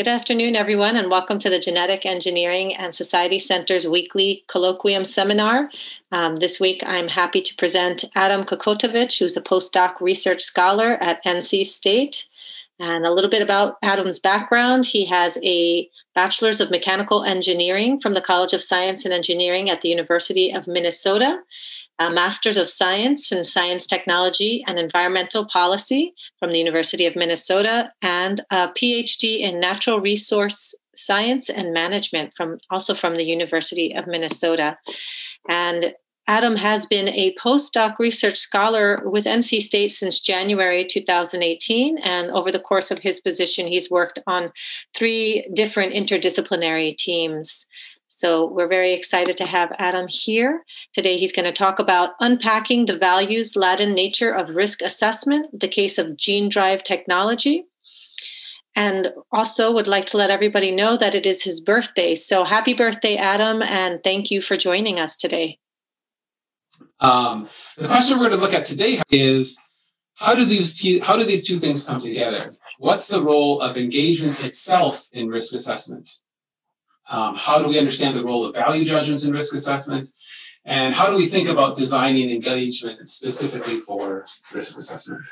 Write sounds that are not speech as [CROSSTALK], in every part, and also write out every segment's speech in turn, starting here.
Good afternoon, everyone, and welcome to the Genetic Engineering and Society Center's weekly colloquium seminar. Um, this week, I'm happy to present Adam Kokotovich, who's a postdoc research scholar at NC State. And a little bit about Adam's background. He has a Bachelor's of Mechanical Engineering from the College of Science and Engineering at the University of Minnesota a Master's of Science in Science Technology and Environmental Policy from the University of Minnesota, and a PhD in Natural Resource Science and Management from also from the University of Minnesota. And Adam has been a postdoc research scholar with NC State since January 2018. And over the course of his position, he's worked on three different interdisciplinary teams. So we're very excited to have Adam here. Today he's going to talk about unpacking the values, laden nature of risk assessment, the case of gene drive technology. And also would like to let everybody know that it is his birthday. So happy birthday, Adam, and thank you for joining us today. Um, the question we're going to look at today is how do these how do these two things come together? What's the role of engagement itself in risk assessment? Um, how do we understand the role of value judgments in risk assessment? And how do we think about designing engagement specifically for risk assessment?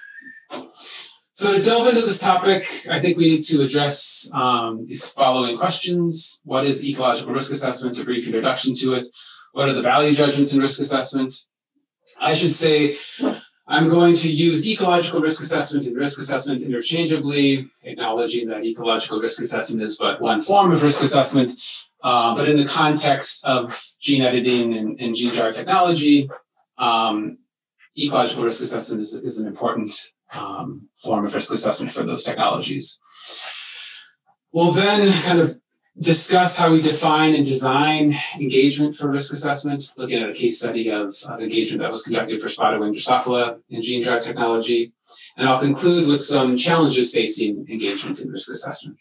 So to delve into this topic, I think we need to address um, these following questions. What is ecological risk assessment? A brief introduction to it. What are the value judgments in risk assessment? I should say I'm going to use ecological risk assessment and risk assessment interchangeably, acknowledging that ecological risk assessment is but one form of risk assessment. Uh, but in the context of gene editing and, and gene drive technology, um, ecological risk assessment is, is an important um, form of risk assessment for those technologies. We'll then kind of discuss how we define and design engagement for risk assessment, looking at a case study of, of engagement that was conducted for spotted wing Drosophila and gene drive technology. And I'll conclude with some challenges facing engagement in risk assessment.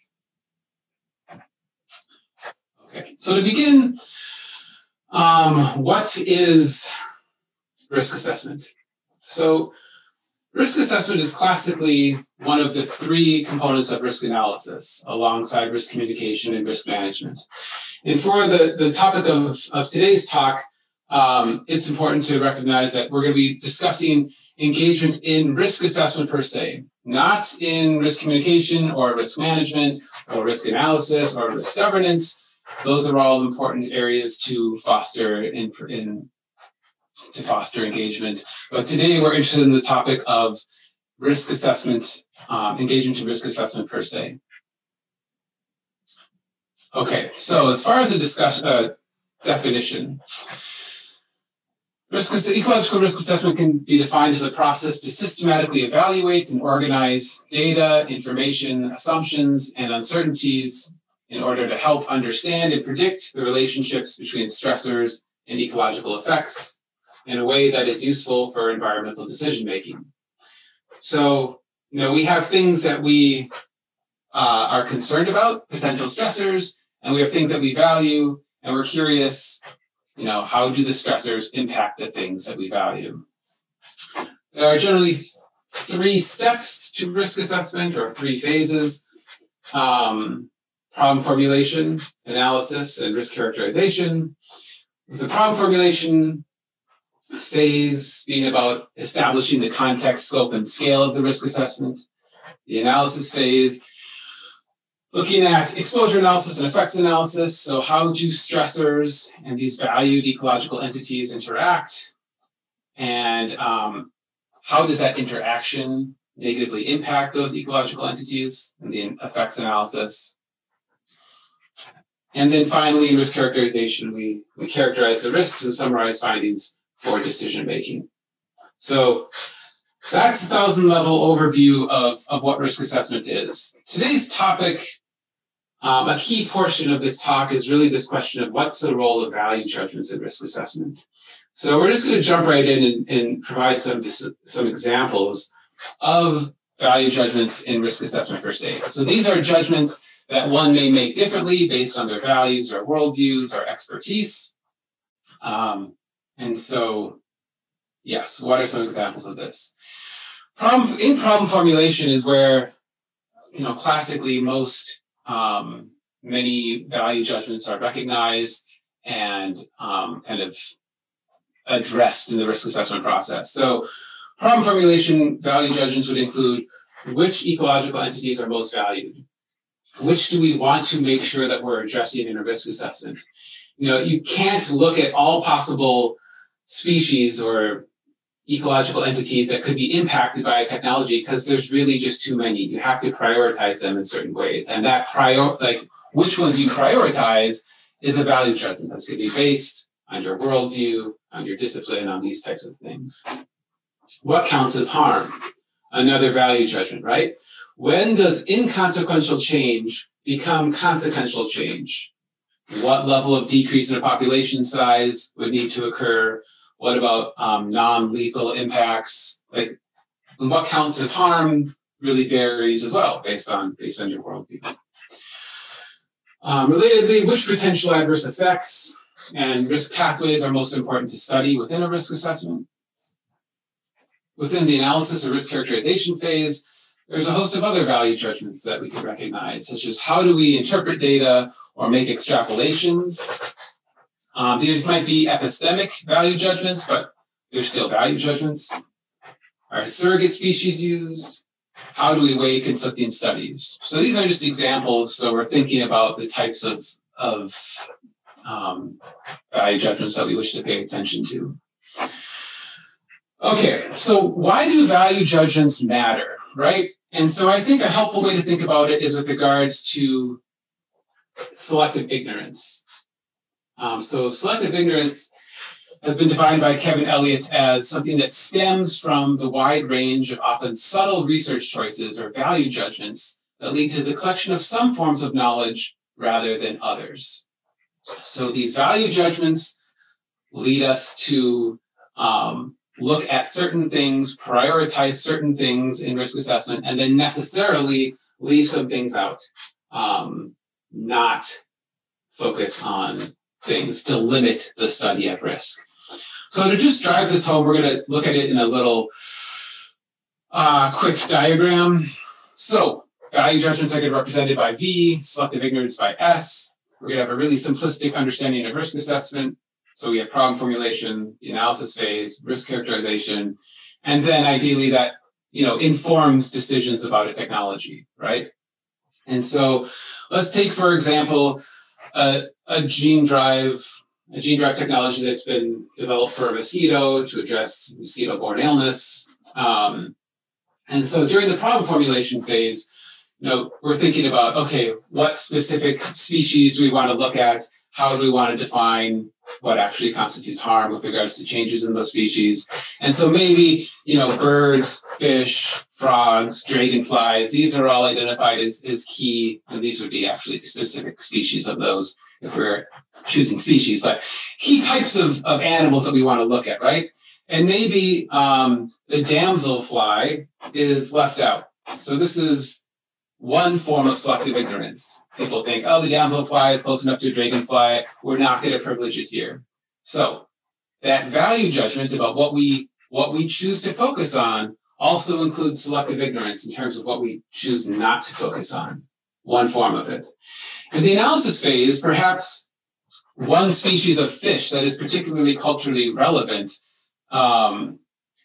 Okay, so to begin, um, what is risk assessment? So Risk assessment is classically one of the three components of risk analysis alongside risk communication and risk management. And for the, the topic of, of today's talk, um, it's important to recognize that we're going to be discussing engagement in risk assessment per se, not in risk communication or risk management or risk analysis or risk governance. Those are all important areas to foster in, in to foster engagement. But today we're interested in the topic of risk assessment, um, engagement in risk assessment per se. Okay, so as far as a discussion, uh, definition, risk, ecological risk assessment can be defined as a process to systematically evaluate and organize data, information, assumptions, and uncertainties in order to help understand and predict the relationships between stressors and ecological effects in a way that is useful for environmental decision making. So, you know, we have things that we uh, are concerned about, potential stressors, and we have things that we value, and we're curious, you know, how do the stressors impact the things that we value? There are generally three steps to risk assessment or three phases. Um, problem formulation, analysis, and risk characterization. With the problem formulation, phase being about establishing the context, scope, and scale of the risk assessment. The analysis phase, looking at exposure analysis and effects analysis. So, how do stressors and these valued ecological entities interact? And um, how does that interaction negatively impact those ecological entities and the effects analysis? And then finally, in risk characterization, we, we characterize the risks and summarize findings for decision making. So that's a thousand level overview of, of what risk assessment is. Today's topic, um, a key portion of this talk is really this question of what's the role of value judgments in risk assessment. So we're just going to jump right in and, and provide some, some examples of value judgments in risk assessment per se. So these are judgments that one may make differently based on their values or worldviews or expertise. Um, and so, yes, what are some examples of this? Problem, in problem formulation is where, you know, classically most um, many value judgments are recognized and um, kind of addressed in the risk assessment process. So, problem formulation value judgments would include which ecological entities are most valued, which do we want to make sure that we're addressing in a risk assessment. You know, you can't look at all possible species or ecological entities that could be impacted by a technology because there's really just too many. You have to prioritize them in certain ways. And that prior, like which ones you prioritize is a value judgment that's going to be based on your worldview, on your discipline, on these types of things. What counts as harm? Another value judgment, right? When does inconsequential change become consequential change? What level of decrease in a population size would need to occur? What about um, non-lethal impacts? Like, what counts as harm really varies as well based on based on your worldview. Um, relatedly, which potential adverse effects and risk pathways are most important to study within a risk assessment? Within the analysis or risk characterization phase, there's a host of other value judgments that we can recognize, such as how do we interpret data or make extrapolations? Um, these might be epistemic value judgments, but they're still value judgments. Are surrogate species used? how do we weigh conflicting studies? So these are just examples. So we're thinking about the types of, of um, value judgments that we wish to pay attention to. Okay, so why do value judgments matter, right? And so I think a helpful way to think about it is with regards to selective ignorance. Um, so selective ignorance has been defined by Kevin Elliott as something that stems from the wide range of often subtle research choices or value judgments that lead to the collection of some forms of knowledge rather than others. So these value judgments lead us to um, look at certain things, prioritize certain things in risk assessment, and then necessarily leave some things out, um, not focus on things to limit the study at risk. So to just drive this home, we're going to look at it in a little uh, quick diagram. So value judgments are going to represented by V, selective ignorance by S. We're going to have a really simplistic understanding of risk assessment. So we have problem formulation, the analysis phase, risk characterization, and then ideally that you know informs decisions about a technology, right? And so let's take, for example, a, a gene drive a gene drive technology that's been developed for a mosquito to address mosquito borne illness. Um, and so during the problem formulation phase, you know, we're thinking about, okay, what specific species we want to look at? How do we want to define what actually constitutes harm with regards to changes in those species? And so maybe, you know, birds, fish, frogs, dragonflies, these are all identified as, as key, and these would be actually specific species of those if we're choosing species, but key types of, of animals that we want to look at, right? And maybe um, the damselfly is left out. So this is one form of selective ignorance. People think, oh, the damselfly is close enough to a dragonfly. We're not going to privilege it here. So that value judgment about what we what we choose to focus on also includes selective ignorance in terms of what we choose not to focus on. One form of it. In the analysis phase, perhaps one species of fish that is particularly culturally relevant um,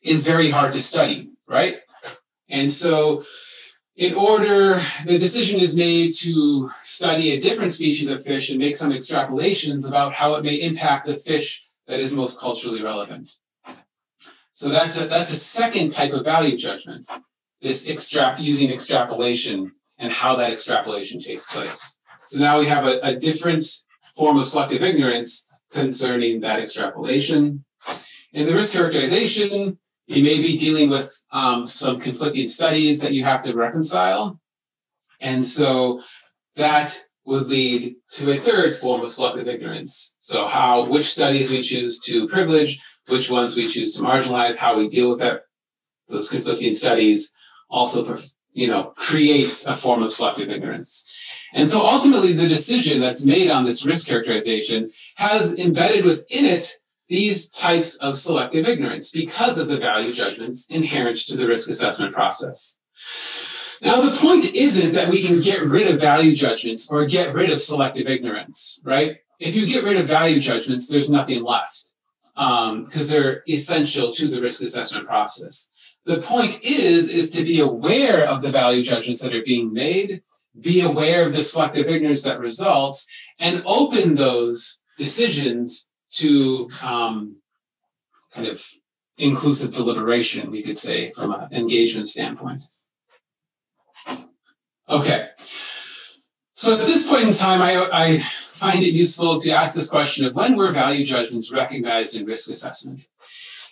is very hard to study, right? And so, in order, the decision is made to study a different species of fish and make some extrapolations about how it may impact the fish that is most culturally relevant. So that's a, that's a second type of value judgment, this extrap using extrapolation and how that extrapolation takes place. So now we have a, a different form of selective ignorance concerning that extrapolation. In the risk characterization, you may be dealing with um, some conflicting studies that you have to reconcile. And so that would lead to a third form of selective ignorance. So how, which studies we choose to privilege, which ones we choose to marginalize, how we deal with that, those conflicting studies also, you know, creates a form of selective ignorance. And so ultimately the decision that's made on this risk characterization has embedded within it these types of selective ignorance because of the value judgments inherent to the risk assessment process. Now, the point isn't that we can get rid of value judgments or get rid of selective ignorance, right? If you get rid of value judgments, there's nothing left because um, they're essential to the risk assessment process. The point is, is to be aware of the value judgments that are being made, be aware of the selective ignorance that results, and open those decisions to um, kind of inclusive deliberation, we could say, from an engagement standpoint. Okay. So at this point in time, I, I find it useful to ask this question of when were value judgments recognized in risk assessment?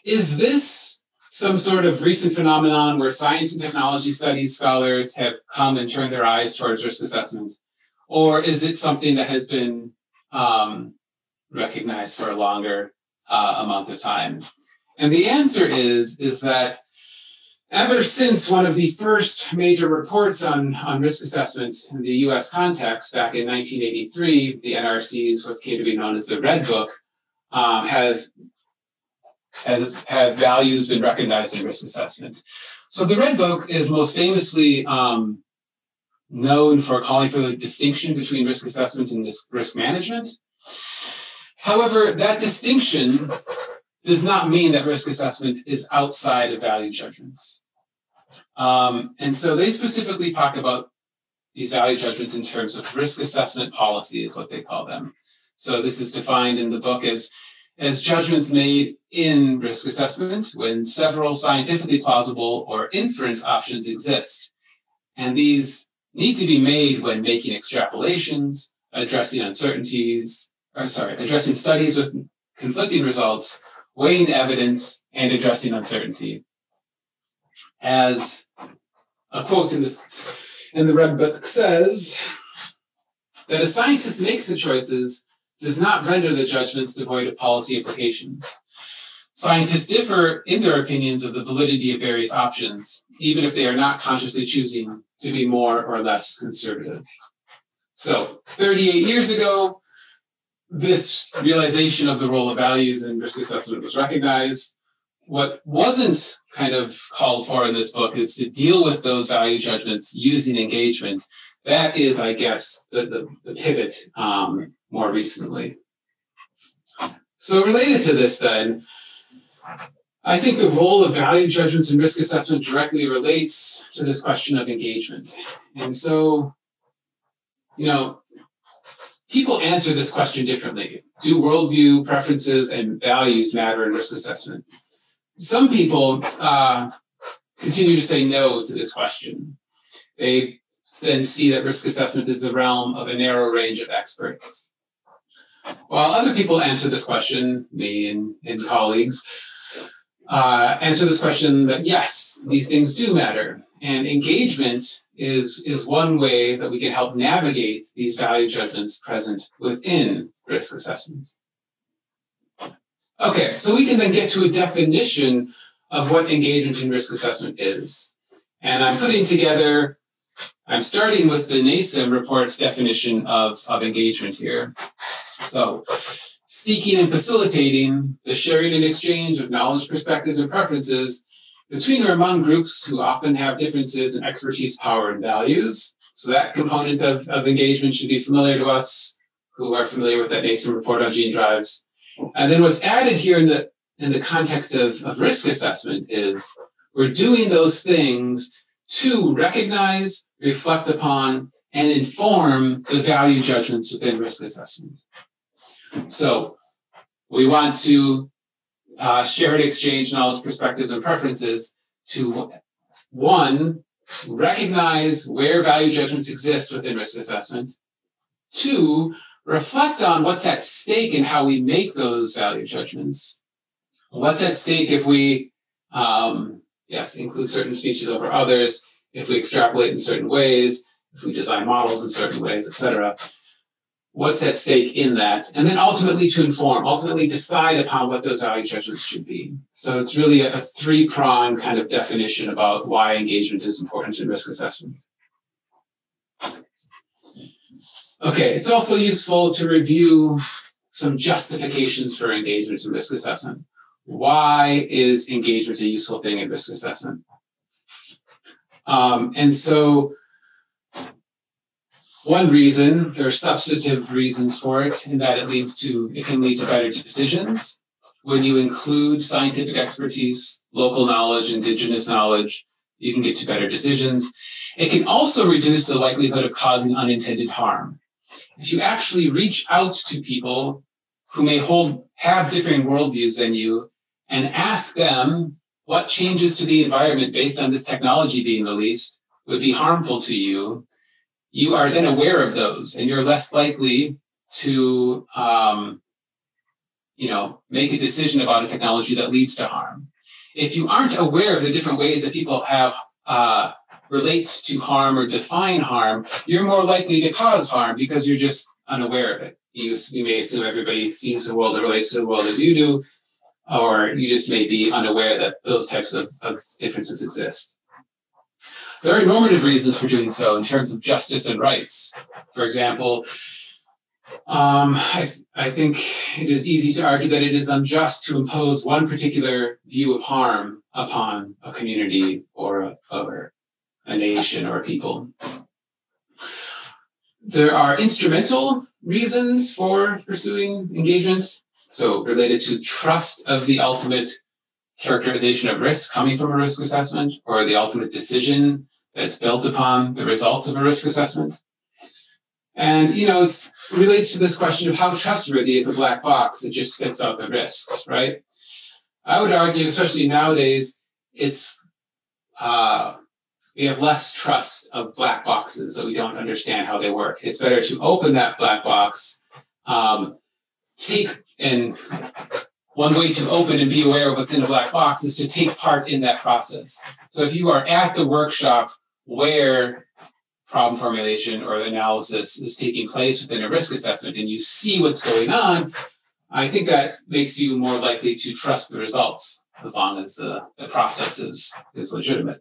Is this some sort of recent phenomenon where science and technology studies scholars have come and turned their eyes towards risk assessments? Or is it something that has been um, recognized for a longer uh, amount of time? And the answer is, is that ever since one of the first major reports on, on risk assessments in the US context back in 1983, the NRC's, what came to be known as the Red Book, um, have has have values been recognized in risk assessment. So the Red Book is most famously um, known for calling for the distinction between risk assessment and risk management. However, that distinction does not mean that risk assessment is outside of value judgments. Um, and so they specifically talk about these value judgments in terms of risk assessment policy, is what they call them. So this is defined in the book as as judgments made in risk assessment when several scientifically plausible or inference options exist. And these need to be made when making extrapolations, addressing uncertainties, or sorry, addressing studies with conflicting results, weighing evidence, and addressing uncertainty. As a quote in this in the Red Book says, that a scientist makes the choices does not render the judgments devoid of policy implications. Scientists differ in their opinions of the validity of various options, even if they are not consciously choosing to be more or less conservative. So, 38 years ago, this realization of the role of values in risk assessment was recognized. What wasn't kind of called for in this book is to deal with those value judgments using engagement. That is, I guess, the, the, the pivot um, more recently. So related to this then, I think the role of value judgments and risk assessment directly relates to this question of engagement. And so, you know, people answer this question differently. Do worldview, preferences, and values matter in risk assessment? Some people uh, continue to say no to this question. They then see that risk assessment is the realm of a narrow range of experts. While other people answer this question, me and, and colleagues, uh, answer this question that yes, these things do matter. And engagement is, is one way that we can help navigate these value judgments present within risk assessments. Okay, so we can then get to a definition of what engagement in risk assessment is. And I'm putting together, I'm starting with the NASEM report's definition of, of engagement here. So, seeking and facilitating the sharing and exchange of knowledge, perspectives, and preferences between or among groups who often have differences in expertise, power, and values. So, that component of, of engagement should be familiar to us who are familiar with that NASEM report on gene drives. And then what's added here in the in the context of, of risk assessment is we're doing those things to recognize, reflect upon, and inform the value judgments within risk assessment. So we want to uh, share and exchange knowledge, perspectives, and preferences to one, recognize where value judgments exist within risk assessment. Two, reflect on what's at stake and how we make those value judgments. What's at stake if we, um, yes, include certain species over others, if we extrapolate in certain ways, if we design models in certain ways, etc what's at stake in that, and then ultimately to inform, ultimately decide upon what those value judgments should be. So it's really a, a three prong kind of definition about why engagement is important in risk assessment. Okay, it's also useful to review some justifications for engagement in risk assessment. Why is engagement a useful thing in risk assessment? Um, and so, one reason, there are substantive reasons for it, in that it leads to, it can lead to better decisions. When you include scientific expertise, local knowledge, indigenous knowledge, you can get to better decisions. It can also reduce the likelihood of causing unintended harm. If you actually reach out to people who may hold, have differing worldviews than you and ask them what changes to the environment based on this technology being released would be harmful to you, you are then aware of those and you're less likely to, um, you know, make a decision about a technology that leads to harm. If you aren't aware of the different ways that people have uh, relates to harm or define harm, you're more likely to cause harm because you're just unaware of it. You, you may assume everybody sees the world that relates to the world as you do, or you just may be unaware that those types of, of differences exist. There are normative reasons for doing so in terms of justice and rights. For example, um, I, th- I think it is easy to argue that it is unjust to impose one particular view of harm upon a community or a, or a nation or a people. There are instrumental reasons for pursuing engagement. So related to trust of the ultimate characterization of risk coming from a risk assessment or the ultimate decision that's built upon the results of a risk assessment. And, you know, it relates to this question of how trustworthy is a black box that just spits out the risks, right? I would argue, especially nowadays, it's, uh, we have less trust of black boxes that we don't understand how they work. It's better to open that black box, um, take and one way to open and be aware of what's in a black box is to take part in that process. So if you are at the workshop where problem formulation or analysis is taking place within a risk assessment and you see what's going on, I think that makes you more likely to trust the results as long as the, the process is, is legitimate.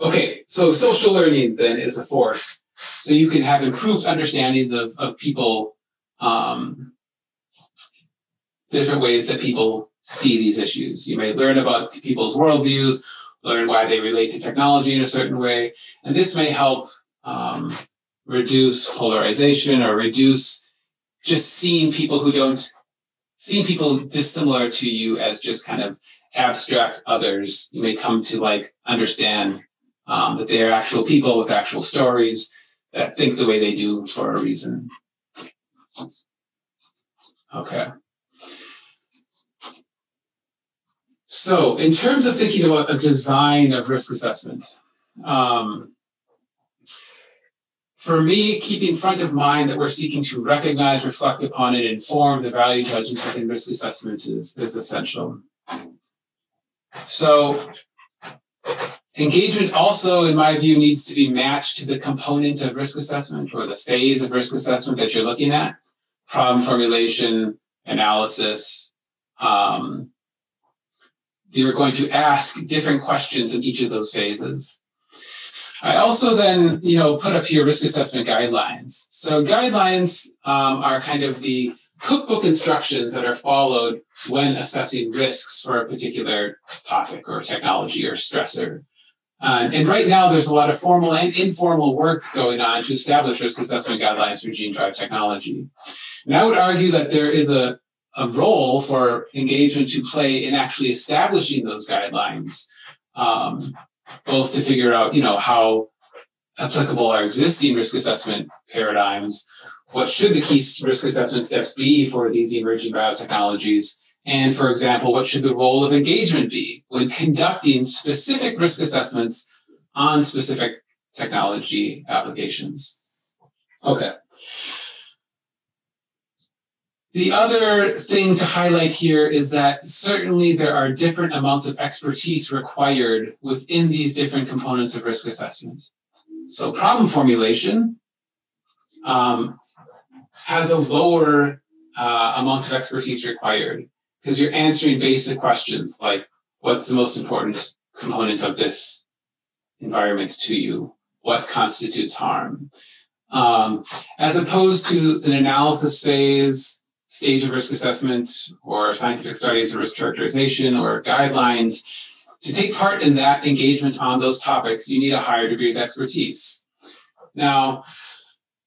Okay, so social learning then is a fourth. So you can have improved understandings of, of people, um, different ways that people see these issues. You may learn about people's worldviews, learn why they relate to technology in a certain way, and this may help um, reduce polarization or reduce just seeing people who don't seeing people dissimilar to you as just kind of abstract others, you may come to like understand um, that they are actual people with actual stories that think the way they do for a reason. Okay. So, in terms of thinking about a design of risk assessment, um, for me, keeping front of mind that we're seeking to recognize, reflect upon, and inform the value judgments within risk assessment is, is essential. So engagement also, in my view, needs to be matched to the component of risk assessment or the phase of risk assessment that you're looking at. Problem formulation, analysis. Um, you're going to ask different questions in each of those phases. I also then, you know, put up here risk assessment guidelines. So guidelines um, are kind of the cookbook instructions that are followed when assessing risks for a particular topic or technology or stressor. Uh, and right now, there's a lot of formal and informal work going on to establish risk assessment guidelines for gene drive technology. And I would argue that there is a, a role for engagement to play in actually establishing those guidelines, um, both to figure out, you know, how applicable are existing risk assessment paradigms, what should the key risk assessment steps be for these emerging biotechnologies? And for example, what should the role of engagement be when conducting specific risk assessments on specific technology applications? Okay. The other thing to highlight here is that certainly there are different amounts of expertise required within these different components of risk assessment. So problem formulation um, has a lower uh, amount of expertise required because you're answering basic questions like what's the most important component of this environment to you? What constitutes harm? Um, as opposed to an analysis phase, stage of risk assessment, or scientific studies of risk characterization or guidelines, to take part in that engagement on those topics, you need a higher degree of expertise. Now,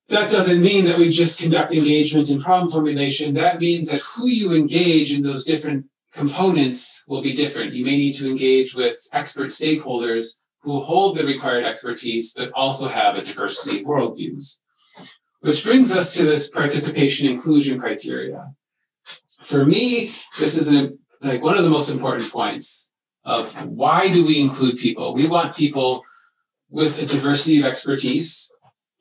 that doesn't mean that we just conduct engagement in problem formulation. That means that who you engage in those different components will be different. You may need to engage with expert stakeholders who hold the required expertise, but also have a diversity of worldviews. Which brings us to this participation inclusion criteria. For me, this is an, like one of the most important points of why do we include people? We want people with a diversity of expertise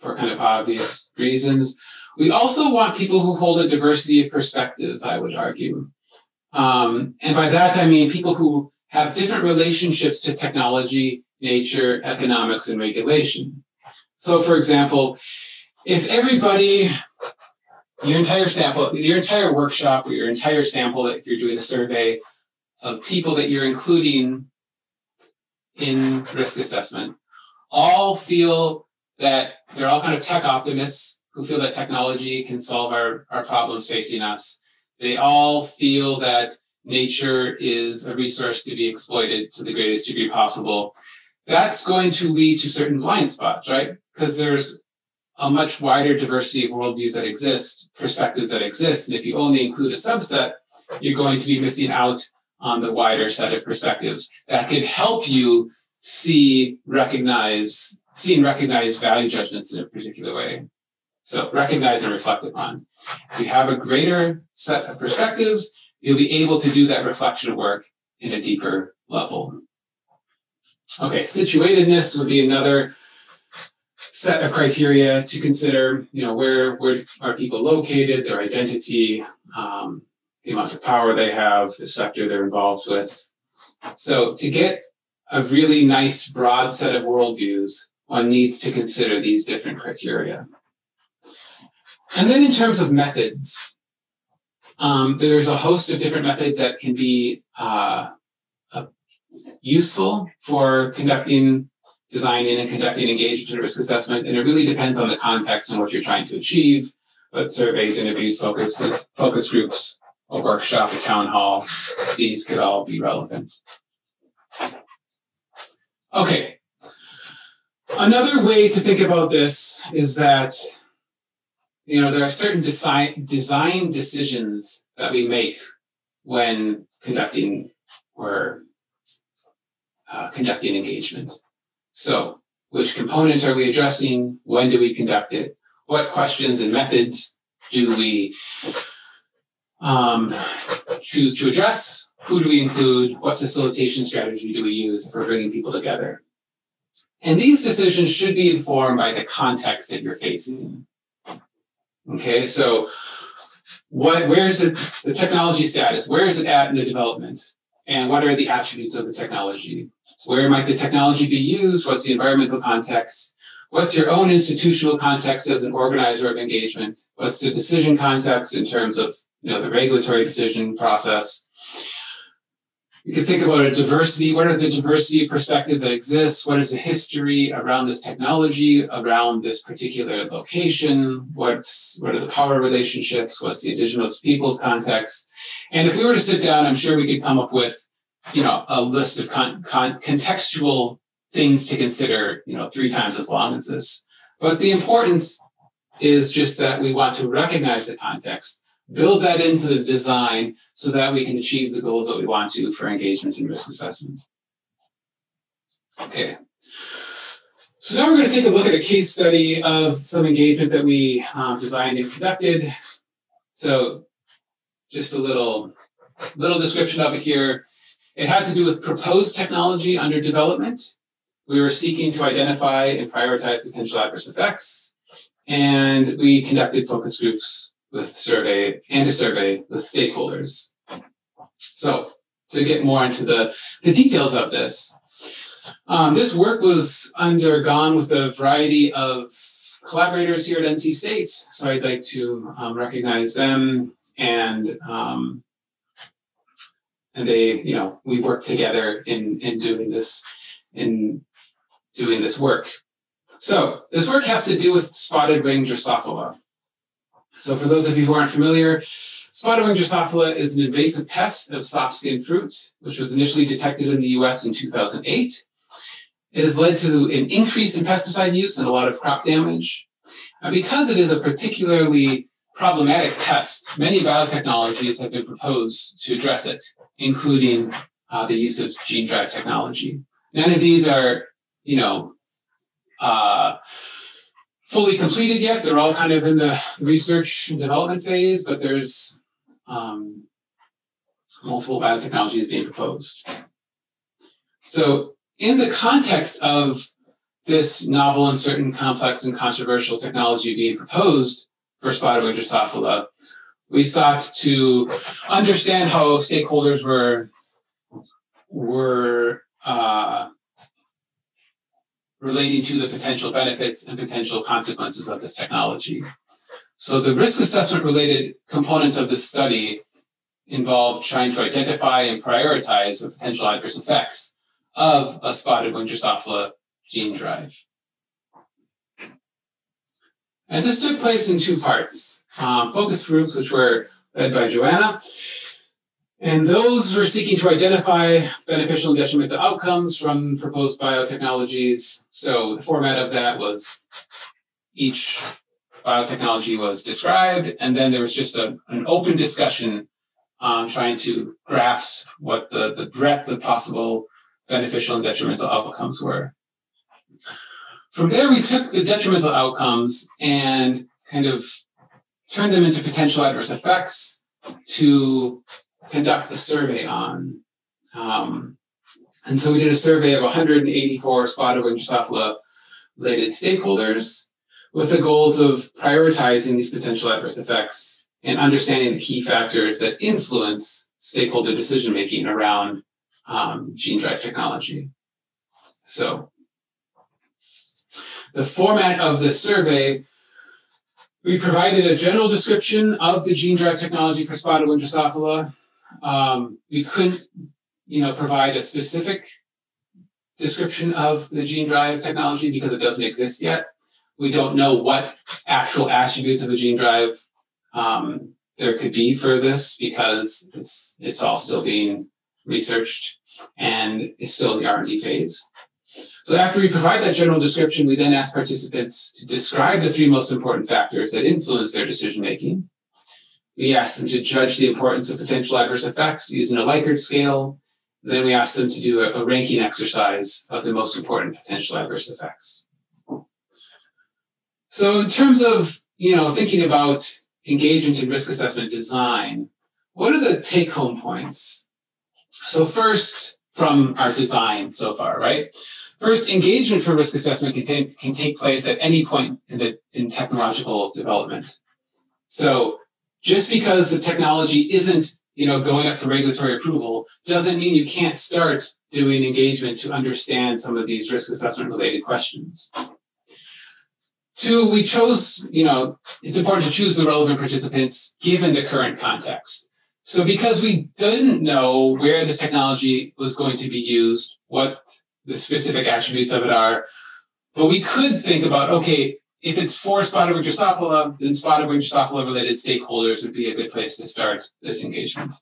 for kind of obvious reasons. We also want people who hold a diversity of perspectives, I would argue. Um, and by that, I mean people who have different relationships to technology, nature, economics, and regulation. So, for example, if everybody, your entire sample, your entire workshop, or your entire sample, if you're doing a survey of people that you're including in risk assessment, all feel that they're all kind of tech optimists who feel that technology can solve our, our problems facing us. They all feel that nature is a resource to be exploited to the greatest degree possible. That's going to lead to certain blind spots, right? Because there's a much wider diversity of worldviews that exist, perspectives that exist. And if you only include a subset, you're going to be missing out on the wider set of perspectives that could help you see, recognize, see and recognize value judgments in a particular way. So recognize and reflect upon. If you have a greater set of perspectives, you'll be able to do that reflection work in a deeper level. Okay, situatedness would be another set of criteria to consider, you know, where, where are people located, their identity, um, the amount of power they have, the sector they're involved with. So to get a really nice broad set of worldviews, one needs to consider these different criteria. And then in terms of methods, um, there's a host of different methods that can be uh, uh, useful for conducting designing and conducting engagement and risk assessment. And it really depends on the context and what you're trying to achieve. But surveys, interviews, focus, focus groups, a workshop, a town hall, these could all be relevant. Okay. Another way to think about this is that you know there are certain design design decisions that we make when conducting or uh, conducting engagement. So, which component are we addressing? When do we conduct it? What questions and methods do we um, choose to address? Who do we include? What facilitation strategy do we use for bringing people together? And these decisions should be informed by the context that you're facing. Okay, so what, where's the, the technology status? Where is it at in the development? And what are the attributes of the technology? Where might the technology be used? What's the environmental context? What's your own institutional context as an organizer of engagement? What's the decision context in terms of you know the regulatory decision process? You can think about a diversity. What are the diversity of perspectives that exist? What is the history around this technology, around this particular location? What's what are the power relationships? What's the indigenous peoples context? And if we were to sit down, I'm sure we could come up with you know, a list of con- con- contextual things to consider, you know, three times as long as this. But the importance is just that we want to recognize the context, build that into the design so that we can achieve the goals that we want to for engagement and risk assessment. Okay. So now we're going to take a look at a case study of some engagement that we um, designed and conducted. So just a little, little description of it here. It had to do with proposed technology under development. We were seeking to identify and prioritize potential adverse effects. And we conducted focus groups with survey and a survey with stakeholders. So to get more into the, the details of this, um, this work was undergone with a variety of collaborators here at NC State. So I'd like to um, recognize them and um, and they, you know, we work together in in doing this in doing this work. So this work has to do with spotted wing Drosophila. So for those of you who aren't familiar, Spotted wing Drosophila is an invasive pest of soft skin fruit, which was initially detected in the US in 2008. It has led to an increase in pesticide use and a lot of crop damage. And because it is a particularly problematic pest, many biotechnologies have been proposed to address it, including uh, the use of gene drive technology. None of these are, you know, uh, fully completed yet. They're all kind of in the research and development phase, but there's um, multiple biotechnologies being proposed. So, in the context of this novel, uncertain, complex, and controversial technology being proposed for spotted wing Drosophila, we sought to understand how stakeholders were were uh, relating to the potential benefits and potential consequences of this technology. So the risk assessment related components of this study involved trying to identify and prioritize the potential adverse effects of a spotted wing Drosophila gene drive. And this took place in two parts. Um, focus groups, which were led by Joanna, and those were seeking to identify beneficial and detrimental outcomes from proposed biotechnologies. So the format of that was each biotechnology was described, and then there was just a, an open discussion um, trying to grasp what the, the breadth of possible beneficial and detrimental outcomes were. From there, we took the detrimental outcomes and kind of turned them into potential adverse effects to conduct the survey on. Um, and so we did a survey of 184 spotted wing Drosophila related stakeholders with the goals of prioritizing these potential adverse effects and understanding the key factors that influence stakeholder decision making around um, gene drive technology. So, the format of the survey we provided a general description of the gene drive technology for spotted wing Drosophila um, we couldn't, you know, provide a specific description of the gene drive technology because it doesn't exist yet. We don't know what actual attributes of a gene drive um, there could be for this because it's it's all still being researched and it's still in the R&D phase. So after we provide that general description, we then ask participants to describe the three most important factors that influence their decision making we asked them to judge the importance of potential adverse effects using a Likert scale. Then we asked them to do a, a ranking exercise of the most important potential adverse effects. So in terms of, you know, thinking about engagement and risk assessment design, what are the take home points? So first, from our design so far, right? First, engagement for risk assessment can take, can take place at any point in the in technological development. So just because the technology isn't you know going up for regulatory approval doesn't mean you can't start doing engagement to understand some of these risk assessment related questions. Two we chose you know it's important to choose the relevant participants given the current context. So because we didn't know where this technology was going to be used what the specific attributes of it are but we could think about okay if it's for spotted wing Drosophila, then spotted wing Drosophila related stakeholders would be a good place to start this engagement.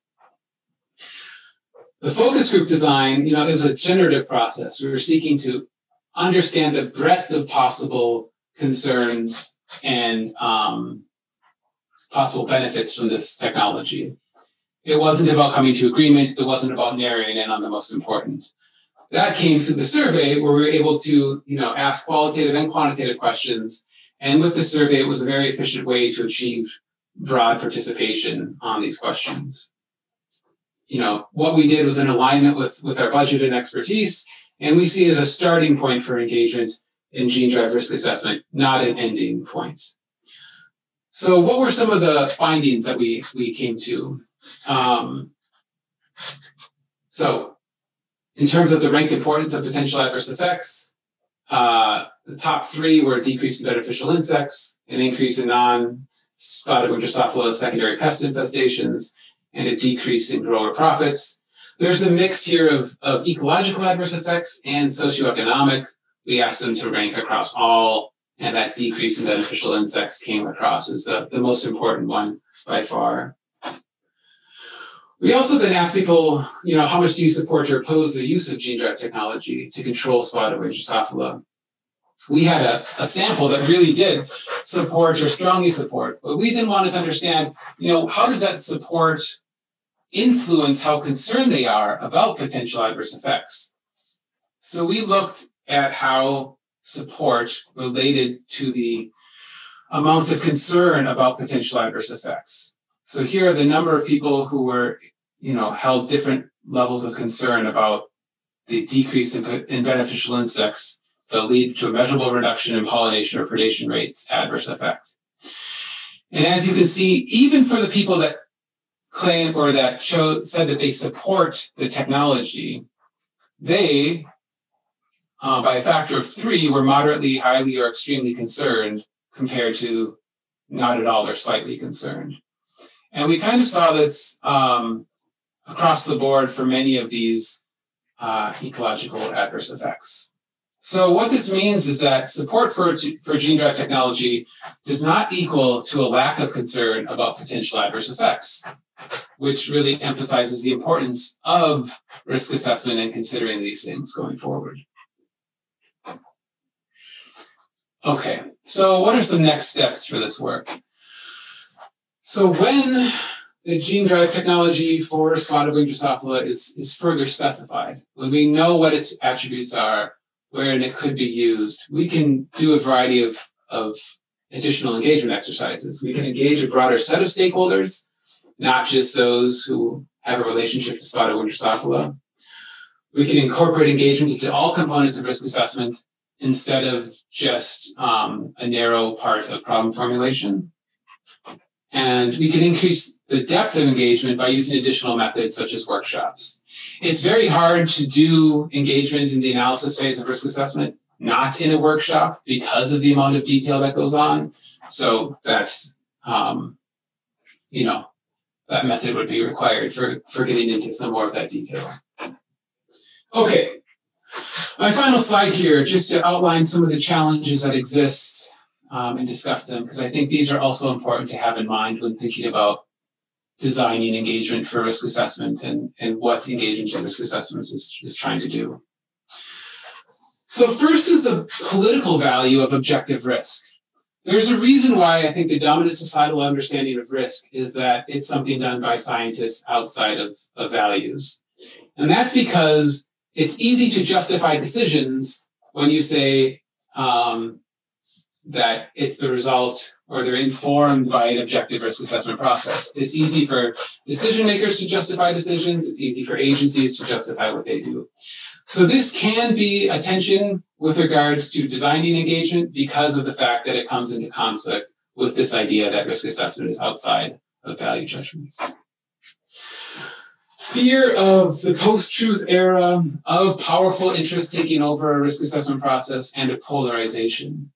The focus group design, you know, is a generative process. We were seeking to understand the breadth of possible concerns and um, possible benefits from this technology. It wasn't about coming to agreement. It wasn't about narrowing in on the most important. That came through the survey where we were able to, you know, ask qualitative and quantitative questions and with the survey, it was a very efficient way to achieve broad participation on these questions. You know, what we did was in alignment with, with our budget and expertise, and we see as a starting point for engagement in gene drive risk assessment, not an ending point. So what were some of the findings that we, we came to? Um, so in terms of the ranked importance of potential adverse effects, uh, the top three were a decrease in beneficial insects, an increase in non-spotted wing Drosophila secondary pest infestations, and a decrease in grower profits. There's a mix here of, of ecological adverse effects and socioeconomic. We asked them to rank across all, and that decrease in beneficial insects came across as the, the most important one by far. We also then ask people, you know, how much do you support or oppose the use of gene drive technology to control spotted wing Drosophila? We had a, a sample that really did support or strongly support, but we then wanted to understand, you know, how does that support influence how concerned they are about potential adverse effects? So we looked at how support related to the amount of concern about potential adverse effects. So here are the number of people who were, you know, held different levels of concern about the decrease in, in beneficial insects that leads to a measurable reduction in pollination or predation rates adverse effect. And as you can see, even for the people that claim or that showed said that they support the technology, they, uh, by a factor of three, were moderately, highly, or extremely concerned compared to not at all or slightly concerned. And we kind of saw this um, across the board for many of these uh, ecological adverse effects. So what this means is that support for, for gene drive technology does not equal to a lack of concern about potential adverse effects, which really emphasizes the importance of risk assessment and considering these things going forward. Okay, so what are some next steps for this work? So when the gene drive technology for spotted wing Drosophila is, is further specified, when we know what its attributes are, where it could be used, we can do a variety of, of additional engagement exercises. We can engage a broader set of stakeholders, not just those who have a relationship to spotted wing Drosophila. We can incorporate engagement into all components of risk assessment instead of just um, a narrow part of problem formulation. And we can increase the depth of engagement by using additional methods such as workshops. It's very hard to do engagement in the analysis phase of risk assessment, not in a workshop because of the amount of detail that goes on. So that's, um, you know, that method would be required for, for getting into some more of that detail. Okay. My final slide here, just to outline some of the challenges that exist um, and discuss them because I think these are also important to have in mind when thinking about designing engagement for risk assessment and, and what engagement in risk assessment is, is trying to do. So first is the political value of objective risk. There's a reason why I think the dominant societal understanding of risk is that it's something done by scientists outside of, of values. And that's because it's easy to justify decisions when you say, um, that it's the result or they're informed by an objective risk assessment process. It's easy for decision makers to justify decisions. It's easy for agencies to justify what they do. So this can be a tension with regards to designing engagement because of the fact that it comes into conflict with this idea that risk assessment is outside of value judgments. Fear of the post-truth era of powerful interests taking over a risk assessment process and a polarization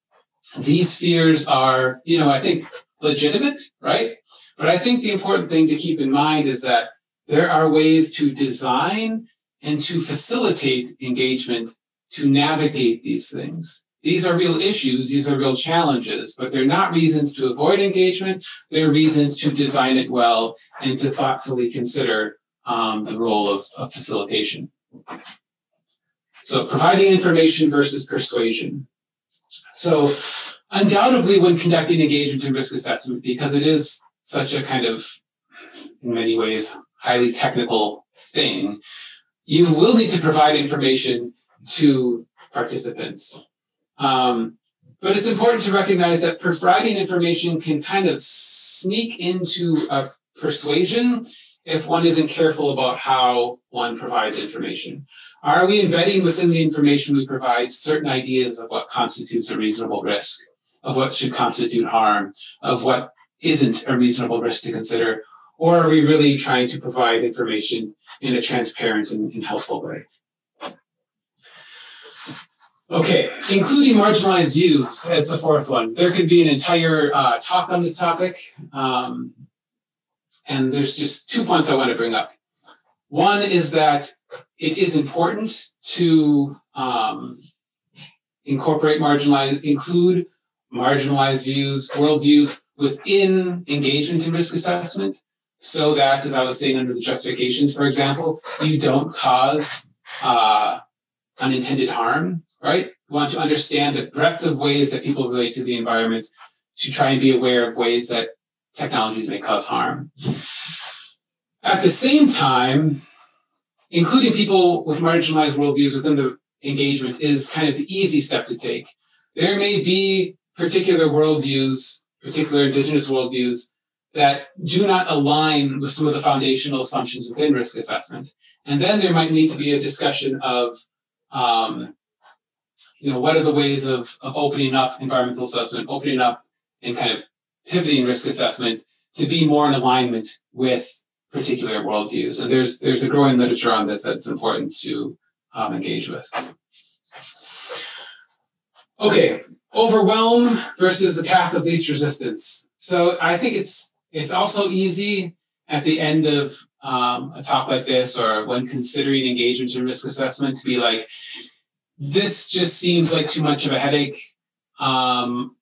these fears are, you know, I think legitimate, right? But I think the important thing to keep in mind is that there are ways to design and to facilitate engagement to navigate these things. These are real issues. These are real challenges, but they're not reasons to avoid engagement. They're reasons to design it well and to thoughtfully consider um, the role of, of facilitation. So providing information versus persuasion. So undoubtedly when conducting engagement and risk assessment, because it is such a kind of, in many ways, highly technical thing, you will need to provide information to participants. Um, but it's important to recognize that providing information can kind of sneak into a persuasion if one isn't careful about how one provides information. Are we embedding within the information we provide certain ideas of what constitutes a reasonable risk, of what should constitute harm, of what isn't a reasonable risk to consider? Or are we really trying to provide information in a transparent and, and helpful way? Okay, including marginalized views as the fourth one. There could be an entire uh, talk on this topic. Um, and there's just two points I want to bring up. One is that it is important to um, incorporate marginalized, include marginalized views, worldviews within engagement and risk assessment. so that, as I was saying under the justifications, for example, you don't cause uh, unintended harm, right? You want to understand the breadth of ways that people relate to the environment to try and be aware of ways that technologies may cause harm. At the same time, including people with marginalized worldviews within the engagement is kind of the easy step to take. There may be particular worldviews, particular indigenous worldviews that do not align with some of the foundational assumptions within risk assessment. And then there might need to be a discussion of, um, you know, what are the ways of, of opening up environmental assessment, opening up and kind of pivoting risk assessment to be more in alignment with particular worldviews. And there's there's a growing literature on this that's important to um, engage with. Okay, overwhelm versus the path of least resistance. So I think it's it's also easy at the end of um, a talk like this or when considering engagement and risk assessment to be like, this just seems like too much of a headache um,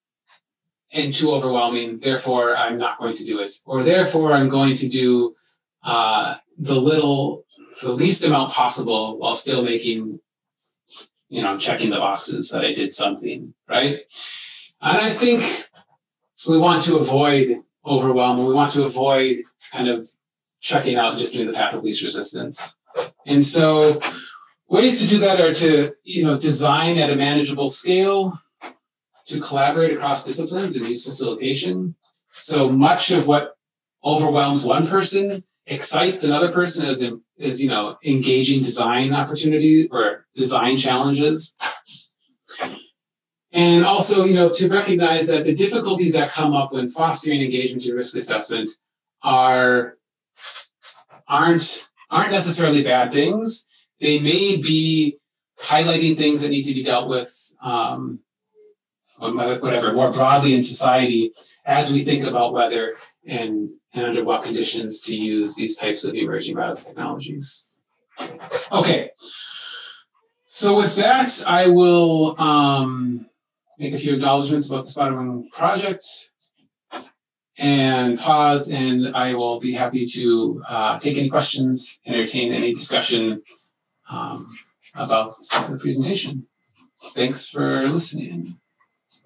and too overwhelming. Therefore, I'm not going to do it. Or therefore, I'm going to do uh, the little, the least amount possible while still making, you know, checking the boxes that I did something, right? And I think we want to avoid overwhelm. We want to avoid kind of checking out just doing the path of least resistance. And so ways to do that are to, you know, design at a manageable scale, to collaborate across disciplines and use facilitation. So much of what overwhelms one person excites another person as, as you know, engaging design opportunities or design challenges. And also, you know, to recognize that the difficulties that come up when fostering engagement in risk assessment are aren't aren't necessarily bad things. They may be highlighting things that need to be dealt with, um, whatever, more broadly in society as we think about whether and and under what conditions to use these types of emerging biotechnologies. Okay. So with that, I will um, make a few acknowledgments about the Spiderwing project and pause, and I will be happy to uh, take any questions, entertain any discussion um, about the presentation. Thanks for listening.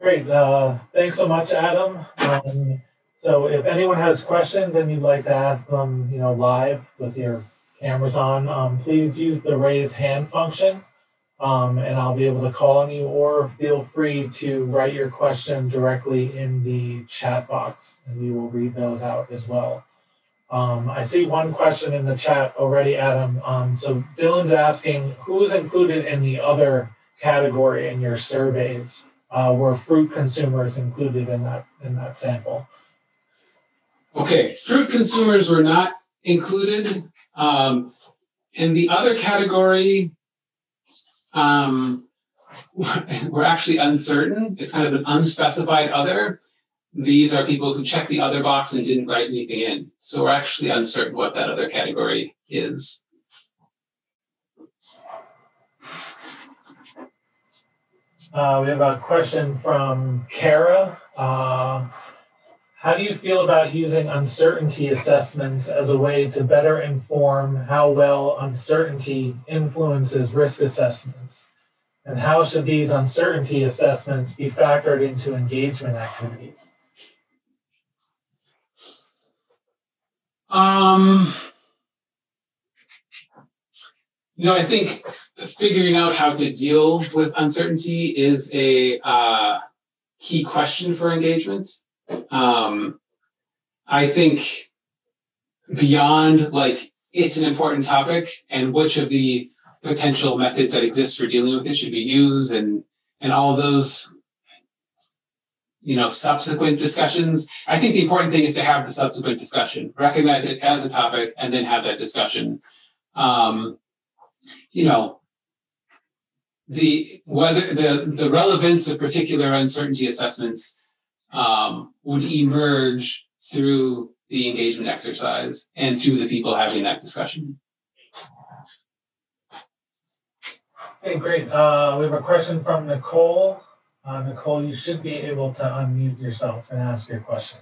Great. Uh, thanks so much, Adam. Um, so if anyone has questions and you'd like to ask them, you know, live with your cameras on, um, please use the raise hand function, um, and I'll be able to call on you. Or feel free to write your question directly in the chat box, and we will read those out as well. Um, I see one question in the chat already, Adam. Um, so Dylan's asking, who's included in the other category in your surveys? Uh, were fruit consumers included in that in that sample? Okay, fruit consumers were not included. Um, in the other category, um, [LAUGHS] we're actually uncertain. It's kind of an unspecified other. These are people who checked the other box and didn't write anything in. So we're actually uncertain what that other category is. Uh, we have a question from Kara. Uh, how do you feel about using uncertainty assessments as a way to better inform how well uncertainty influences risk assessments? And how should these uncertainty assessments be factored into engagement activities? Um, you know, I think figuring out how to deal with uncertainty is a uh, key question for engagements. Um, I think beyond like it's an important topic and which of the potential methods that exist for dealing with it should be used and and all those you know subsequent discussions. I think the important thing is to have the subsequent discussion recognize it as a topic and then have that discussion. Um, you know the whether the the relevance of particular uncertainty assessments um, would emerge through the engagement exercise and through the people having that discussion. Okay, great. Uh, we have a question from Nicole. Uh, Nicole, you should be able to unmute yourself and ask your question.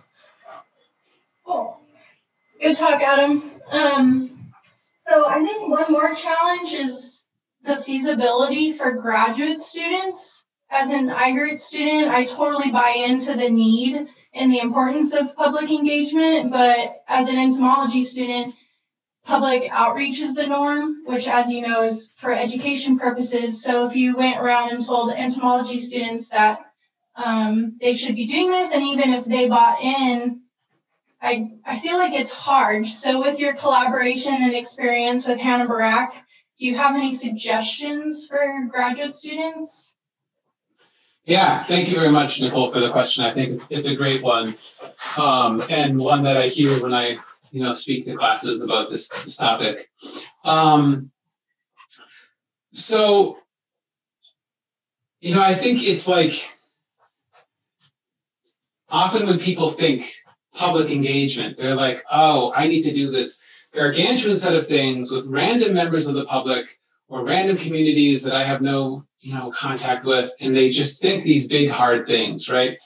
Oh, Good talk, Adam. Um, so I think one more challenge is the feasibility for graduate students. As an IGERT student, I totally buy into the need and the importance of public engagement, but as an entomology student, public outreach is the norm, which, as you know, is for education purposes. So if you went around and told entomology students that um, they should be doing this, and even if they bought in, I, I feel like it's hard. So, with your collaboration and experience with Hannah Burrack, do you have any suggestions for graduate students? Yeah, thank you very much, Nicole, for the question. I think it's a great one, um, and one that I hear when I, you know, speak to classes about this, this topic. Um, so, you know, I think it's like often when people think public engagement, they're like, oh, I need to do this gargantuan set of things with random members of the public or random communities that I have no, you know, contact with, and they just think these big hard things, right?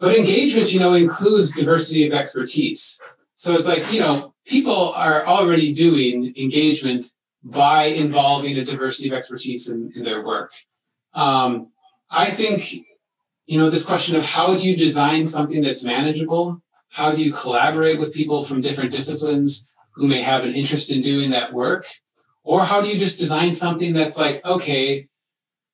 But engagement, you know, includes diversity of expertise. So it's like, you know, people are already doing engagement by involving a diversity of expertise in, in their work. Um, I think you know, this question of how do you design something that's manageable? How do you collaborate with people from different disciplines who may have an interest in doing that work? Or how do you just design something that's like, okay,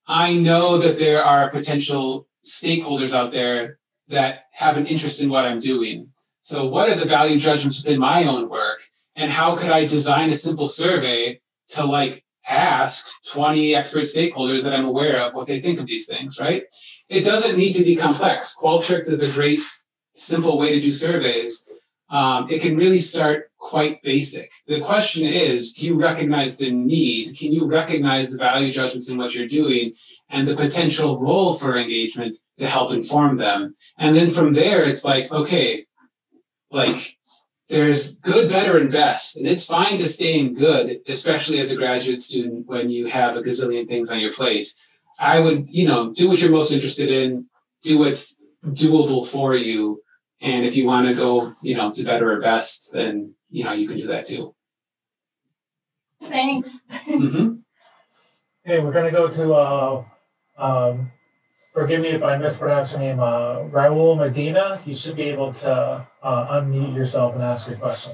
I know that there are potential stakeholders out there that have an interest in what I'm doing. So what are the value judgments within my own work? And how could I design a simple survey to like ask 20 expert stakeholders that I'm aware of what they think of these things, right? it doesn't need to be complex. Qualtrics is a great, simple way to do surveys. Um, it can really start quite basic. The question is, do you recognize the need? Can you recognize the value judgments in what you're doing and the potential role for engagement to help inform them? And then from there, it's like, okay, like there's good, better, and best. And it's fine to stay in good, especially as a graduate student when you have a gazillion things on your plate. I would, you know, do what you're most interested in, do what's doable for you. And if you want to go, you know, to better or best, then, you know, you can do that too. Thanks. mm-hmm. Okay, we're going to go to, uh, um, forgive me if I mispronounce your name, uh, Raul Medina. You should be able to uh, unmute yourself and ask your question.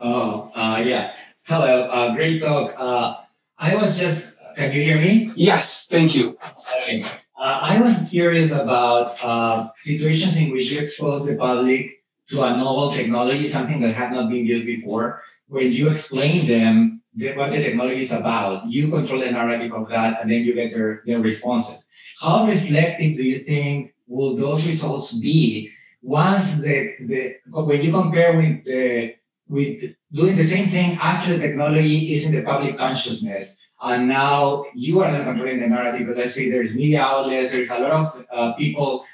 Oh, uh, yeah. Hello, uh, great talk. Uh, I was just can you hear me? Yes, thank you. Okay. Uh, I was curious about uh, situations in which you expose the public to a novel technology, something that had not been used before. When you explain them the, what the technology is about, you control the narrative of that, and then you get their, their responses. How reflective do you think will those results be once the, the when you compare with the with doing the same thing after the technology is in the public consciousness? And now you are not controlling the narrative, but let's say there's media outlets, there's a lot of uh, people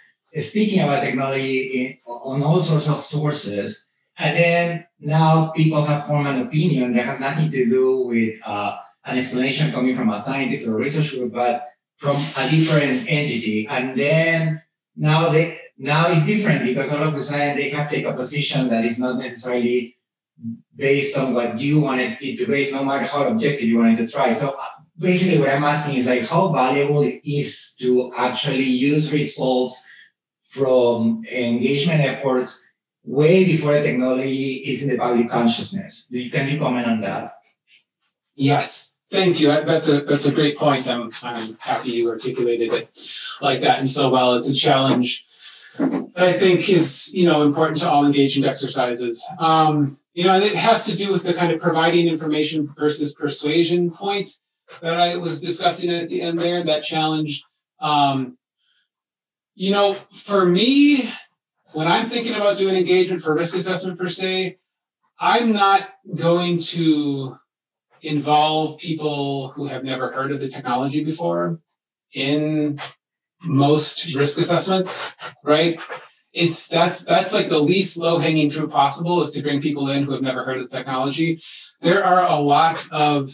speaking about technology in, on all sorts of sources. And then now people have formed an opinion that has nothing to do with uh, an explanation coming from a scientist or a research group, but from a different entity. And then now they now it's different because all of a sudden they have to take a position that is not necessarily based on what you wanted it to base, no matter how objective you wanted to try. So uh, basically what I'm asking is like how valuable it is to actually use results from engagement efforts way before the technology is in the public consciousness. Can you comment on that? Yes, thank you. That's a that's a great point. I'm I'm happy you articulated it like that and so well. It's a challenge I think is you know important to all engagement exercises. Um, you know, and it has to do with the kind of providing information versus persuasion point that I was discussing at the end there, that challenge. Um, you know, for me, when I'm thinking about doing engagement for risk assessment per se, I'm not going to involve people who have never heard of the technology before in most risk assessments, right? it's that's that's like the least low hanging fruit possible is to bring people in who have never heard of the technology. There are a lot of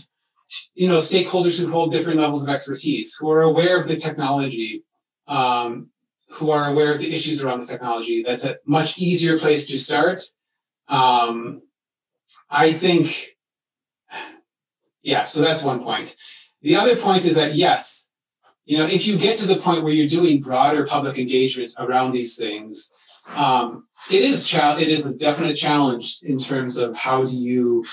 you know stakeholders who hold different levels of expertise who are aware of the technology um, who are aware of the issues around the technology that's a much easier place to start Um, I think, yeah, so that's one point. The other point is that, yes, you know, if you get to the point where you're doing broader public engagement around these things, um, it is cha- it is a definite challenge in terms of how do you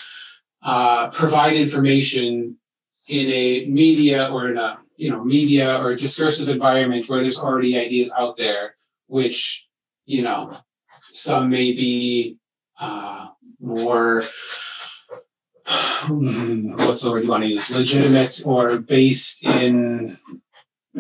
uh, provide information in a media or in a you know media or discursive environment where there's already ideas out there, which you know some may be uh, more [SIGHS] what's the word you want to use? Legitimate or based in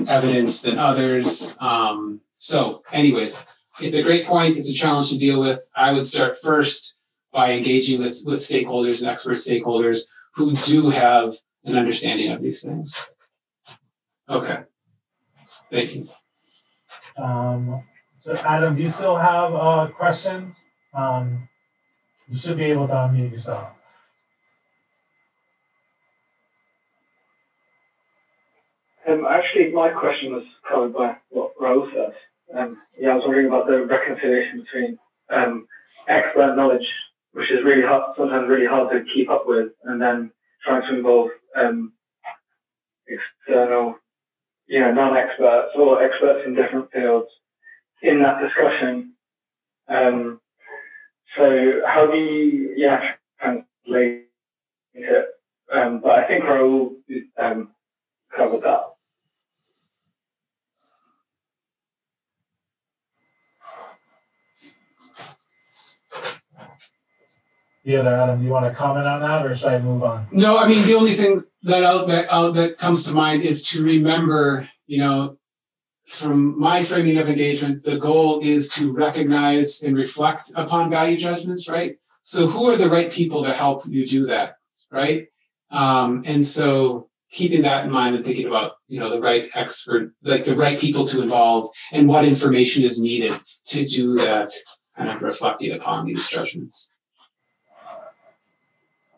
evidence than others um, so anyways it's a great point it's a challenge to deal with. I would start first by engaging with with stakeholders and expert stakeholders who do have an understanding of these things okay thank you um, so adam do you still have a question um, you should be able to unmute yourself. Um, actually, my question was covered by what Raul said. Um, yeah, I was wondering about the reconciliation between um, expert knowledge, which is really hard, sometimes really hard to keep up with, and then trying to involve um, external, you know, non-experts or experts in different fields in that discussion. Um, so how do you, yeah, translate it? Um, but I think Raul um, covered that. Yeah, Adam, do you want to comment on that, or should I move on? No, I mean the only thing that I'll, that I'll, that comes to mind is to remember, you know, from my framing of engagement, the goal is to recognize and reflect upon value judgments, right? So who are the right people to help you do that, right? Um, and so keeping that in mind and thinking about, you know, the right expert, like the right people to involve and what information is needed to do that kind of reflecting upon these judgments.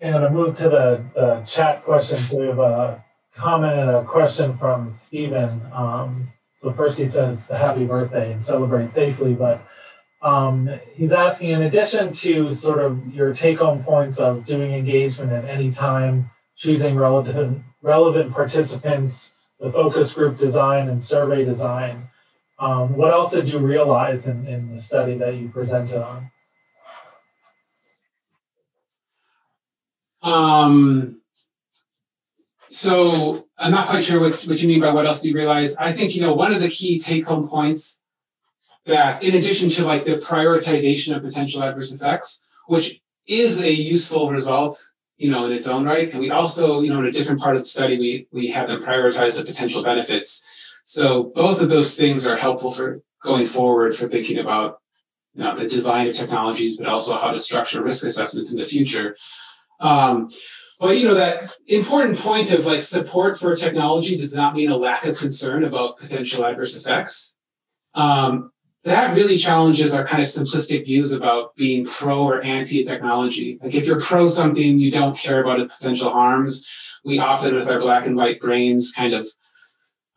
And I move to the, the chat questions. So we have a comment and a question from Stephen. Um, so first he says happy birthday and celebrate safely, but um, he's asking in addition to sort of your take home points of doing engagement at any time, choosing relevant, relevant participants, the focus group design and survey design, um, what else did you realize in, in the study that you presented on? Um, so I'm not quite sure what, what you mean by what else do you realize. I think, you know, one of the key take home points that in addition to like the prioritization of potential adverse effects, which is a useful result, you know, in its own right. And we also, you know, in a different part of the study, we, we have them prioritize the potential benefits. So both of those things are helpful for going forward for thinking about know, the design of technologies, but also how to structure risk assessments in the future. Um, but you know that important point of like support for technology does not mean a lack of concern about potential adverse effects. Um, that really challenges our kind of simplistic views about being pro or anti technology. Like if you're pro something, you don't care about its potential harms. We often, with our black and white brains, kind of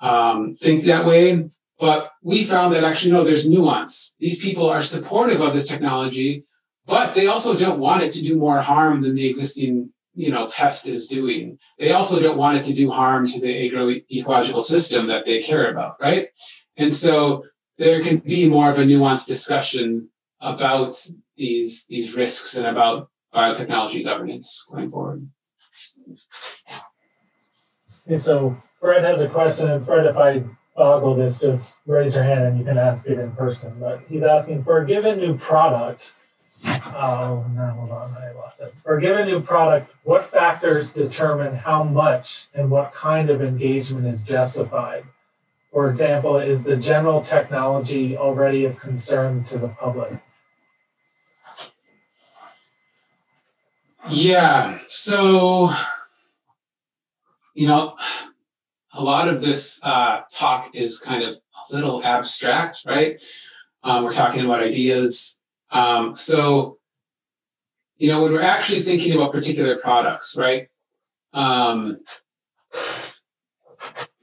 um, think that way. But we found that actually, no, there's nuance. These people are supportive of this technology, but they also don't want it to do more harm than the existing you know, pest is doing. They also don't want it to do harm to the agroecological system that they care about, right? And so there can be more of a nuanced discussion about these these risks and about biotechnology governance going forward. So Fred has a question, and Fred, if I boggle this, just raise your hand and you can ask it in person. But he's asking for a given new product, Oh, no, hold on, I lost it. For a given new product, what factors determine how much and what kind of engagement is justified? For example, is the general technology already of concern to the public? Yeah, so, you know, a lot of this uh, talk is kind of a little abstract, right? Um, we're talking about ideas um, so, you know, when we're actually thinking about particular products, right? Um,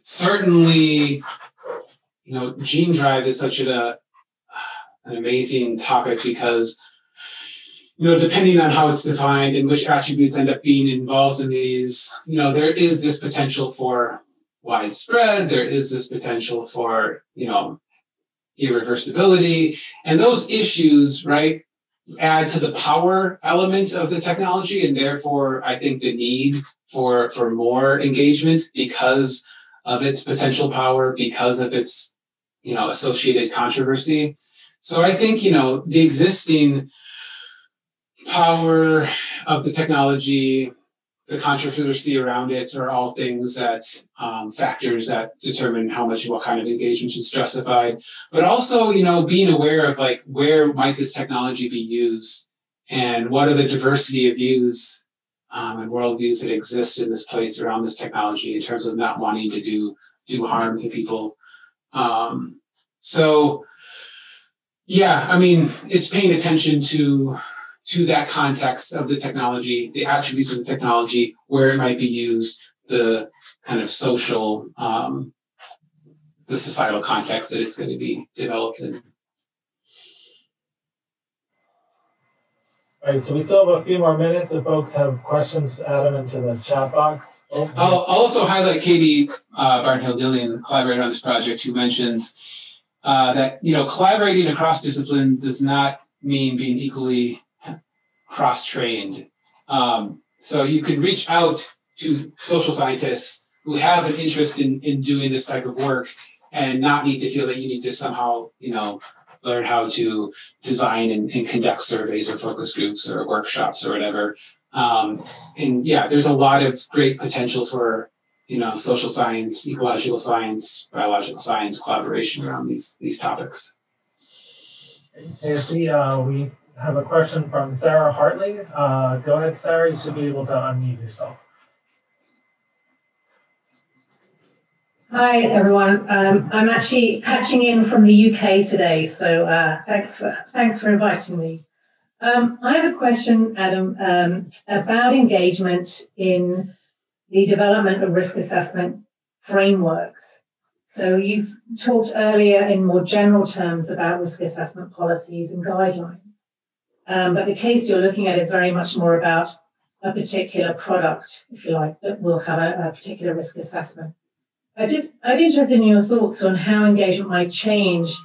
certainly, you know, gene drive is such a, an amazing topic because you know, depending on how it's defined and which attributes end up being involved in these, you know, there is this potential for widespread. There is this potential for, you know, irreversibility. And those issues, right, add to the power element of the technology. And therefore, I think the need for, for more engagement because of its potential power, because of its, you know, associated controversy. So I think, you know, the existing power of the technology, the controversy around it are all things that um, factors that determine how much what kind of engagement is justified. But also you know being aware of like where might this technology be used and what are the diversity of views um, and worldviews that exist in this place around this technology in terms of not wanting to do do harm to people. Um, so yeah i mean it's paying attention to to that context of the technology, the attributes of the technology, where it might be used, the kind of social, um, the societal context that it's going to be developed in. All right, so we still have a few more minutes. If folks have questions, add them into the chat box. Oh. I'll also highlight Katie uh, Barnhill Dilling, the collaborator on this project, who mentions uh, that you know collaborating across discipline does not mean being equally cross-trained. Um, so you can reach out to social scientists who have an interest in, in doing this type of work and not need to feel that you need to somehow, you know, learn how to design and, and conduct surveys or focus groups or workshops or whatever. Um, and yeah, there's a lot of great potential for, you know, social science, ecological science, biological science collaboration around these, these topics. Hey, see, uh, we have a question from Sarah Hartley. Uh, go ahead, Sarah. You should be able to unmute yourself. Hi, everyone. Um, I'm actually patching in from the UK today, so uh, thanks for thanks for inviting me. Um, I have a question, Adam, um, about engagement in the development of risk assessment frameworks. So you've talked earlier in more general terms about risk assessment policies and guidelines. Um, but the case you're looking at is very much more about a particular product, if you like, that will have a, a particular risk assessment. I just, I'd be interested in your thoughts on how engagement might change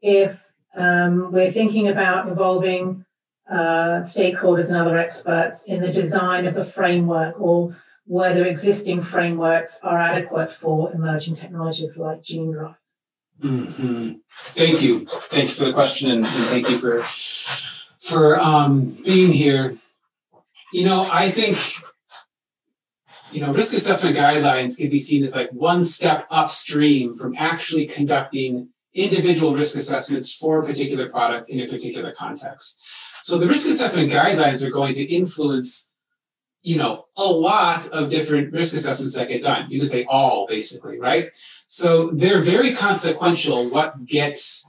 if um, we're thinking about involving uh, stakeholders and other experts in the design of the framework or whether existing frameworks are adequate for emerging technologies like gene drive. Mm-hmm. Thank you. Thank you for the question and, and thank you for for um, being here. You know, I think you know risk assessment guidelines can be seen as like one step upstream from actually conducting individual risk assessments for a particular product in a particular context. So the risk assessment guidelines are going to influence, you know, a lot of different risk assessments that get done. You can say all basically, right? So they're very consequential what gets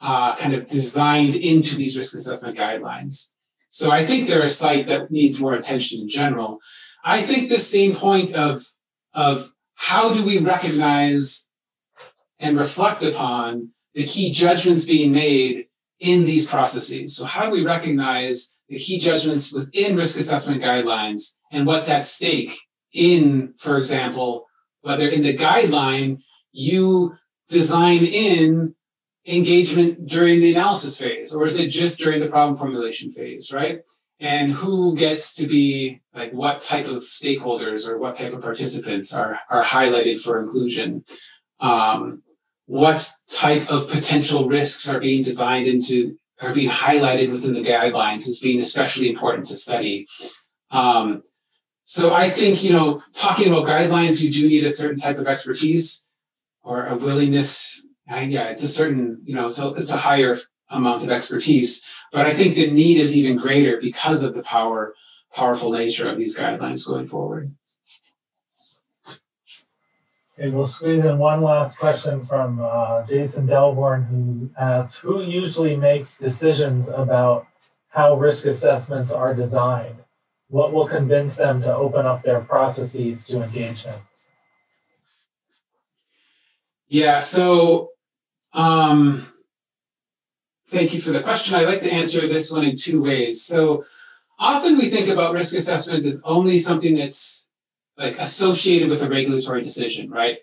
uh, kind of designed into these risk assessment guidelines. So I think they're a site that needs more attention in general. I think the same point of, of how do we recognize and reflect upon the key judgments being made in these processes. So how do we recognize the key judgments within risk assessment guidelines and what's at stake in, for example, whether in the guideline you design in engagement during the analysis phase, or is it just during the problem formulation phase, right? And who gets to be like what type of stakeholders or what type of participants are, are highlighted for inclusion? Um, what type of potential risks are being designed into are being highlighted within the guidelines as being especially important to study. Um, so I think, you know, talking about guidelines, you do need a certain type of expertise or a willingness yeah, it's a certain, you know, so it's a higher amount of expertise. But I think the need is even greater because of the power, powerful nature of these guidelines going forward. Okay, we'll squeeze in one last question from uh, Jason Delborne, who asks, who usually makes decisions about how risk assessments are designed? What will convince them to open up their processes to engage them? Yeah, so um, thank you for the question. I'd like to answer this one in two ways. So often we think about risk assessment as only something that's like associated with a regulatory decision, right?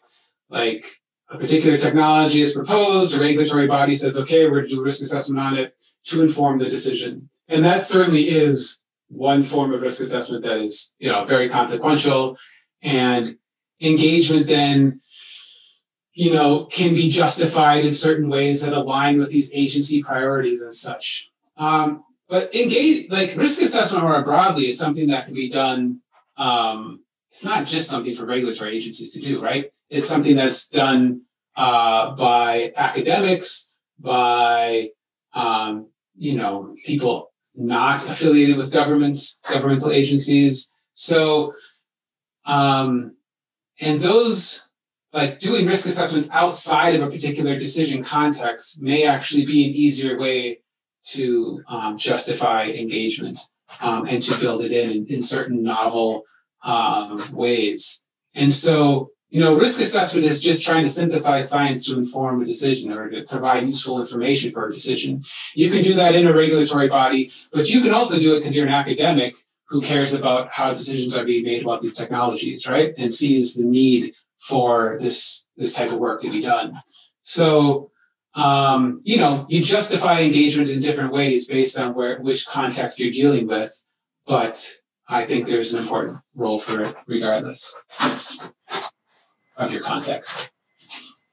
Like a particular technology is proposed, a regulatory body says, okay, we're going to do a risk assessment on it to inform the decision. And that certainly is one form of risk assessment that is, you know, very consequential. And engagement then, you know, can be justified in certain ways that align with these agency priorities and such. Um, but engage, like risk assessment more broadly is something that can be done um, it's not just something for regulatory agencies to do, right? It's something that's done uh, by academics, by um, you know people not affiliated with governments, governmental agencies. So, um, and those like doing risk assessments outside of a particular decision context may actually be an easier way to um, justify engagement um, and to build it in, in, in certain novel um, ways. And so, you know, risk assessment is just trying to synthesize science to inform a decision or to provide useful information for a decision. You can do that in a regulatory body, but you can also do it because you're an academic who cares about how decisions are being made about these technologies, right? And sees the need for this this type of work to be done. So, um, you know, you justify engagement in different ways based on where which context you're dealing with, but I think there's an important role for it regardless of your context.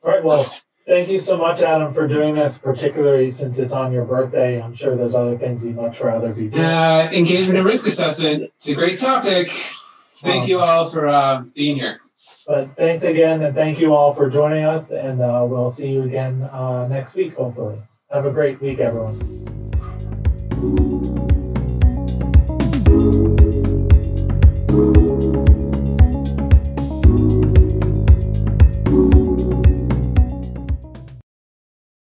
All right. Well, thank you so much, Adam, for doing this, particularly since it's on your birthday. I'm sure there's other things you'd much rather be doing. Uh, engagement and risk assessment. It's a great topic. Thank um, you all for uh, being here. But thanks again, and thank you all for joining us. And uh, we'll see you again uh, next week, hopefully. Have a great week, everyone.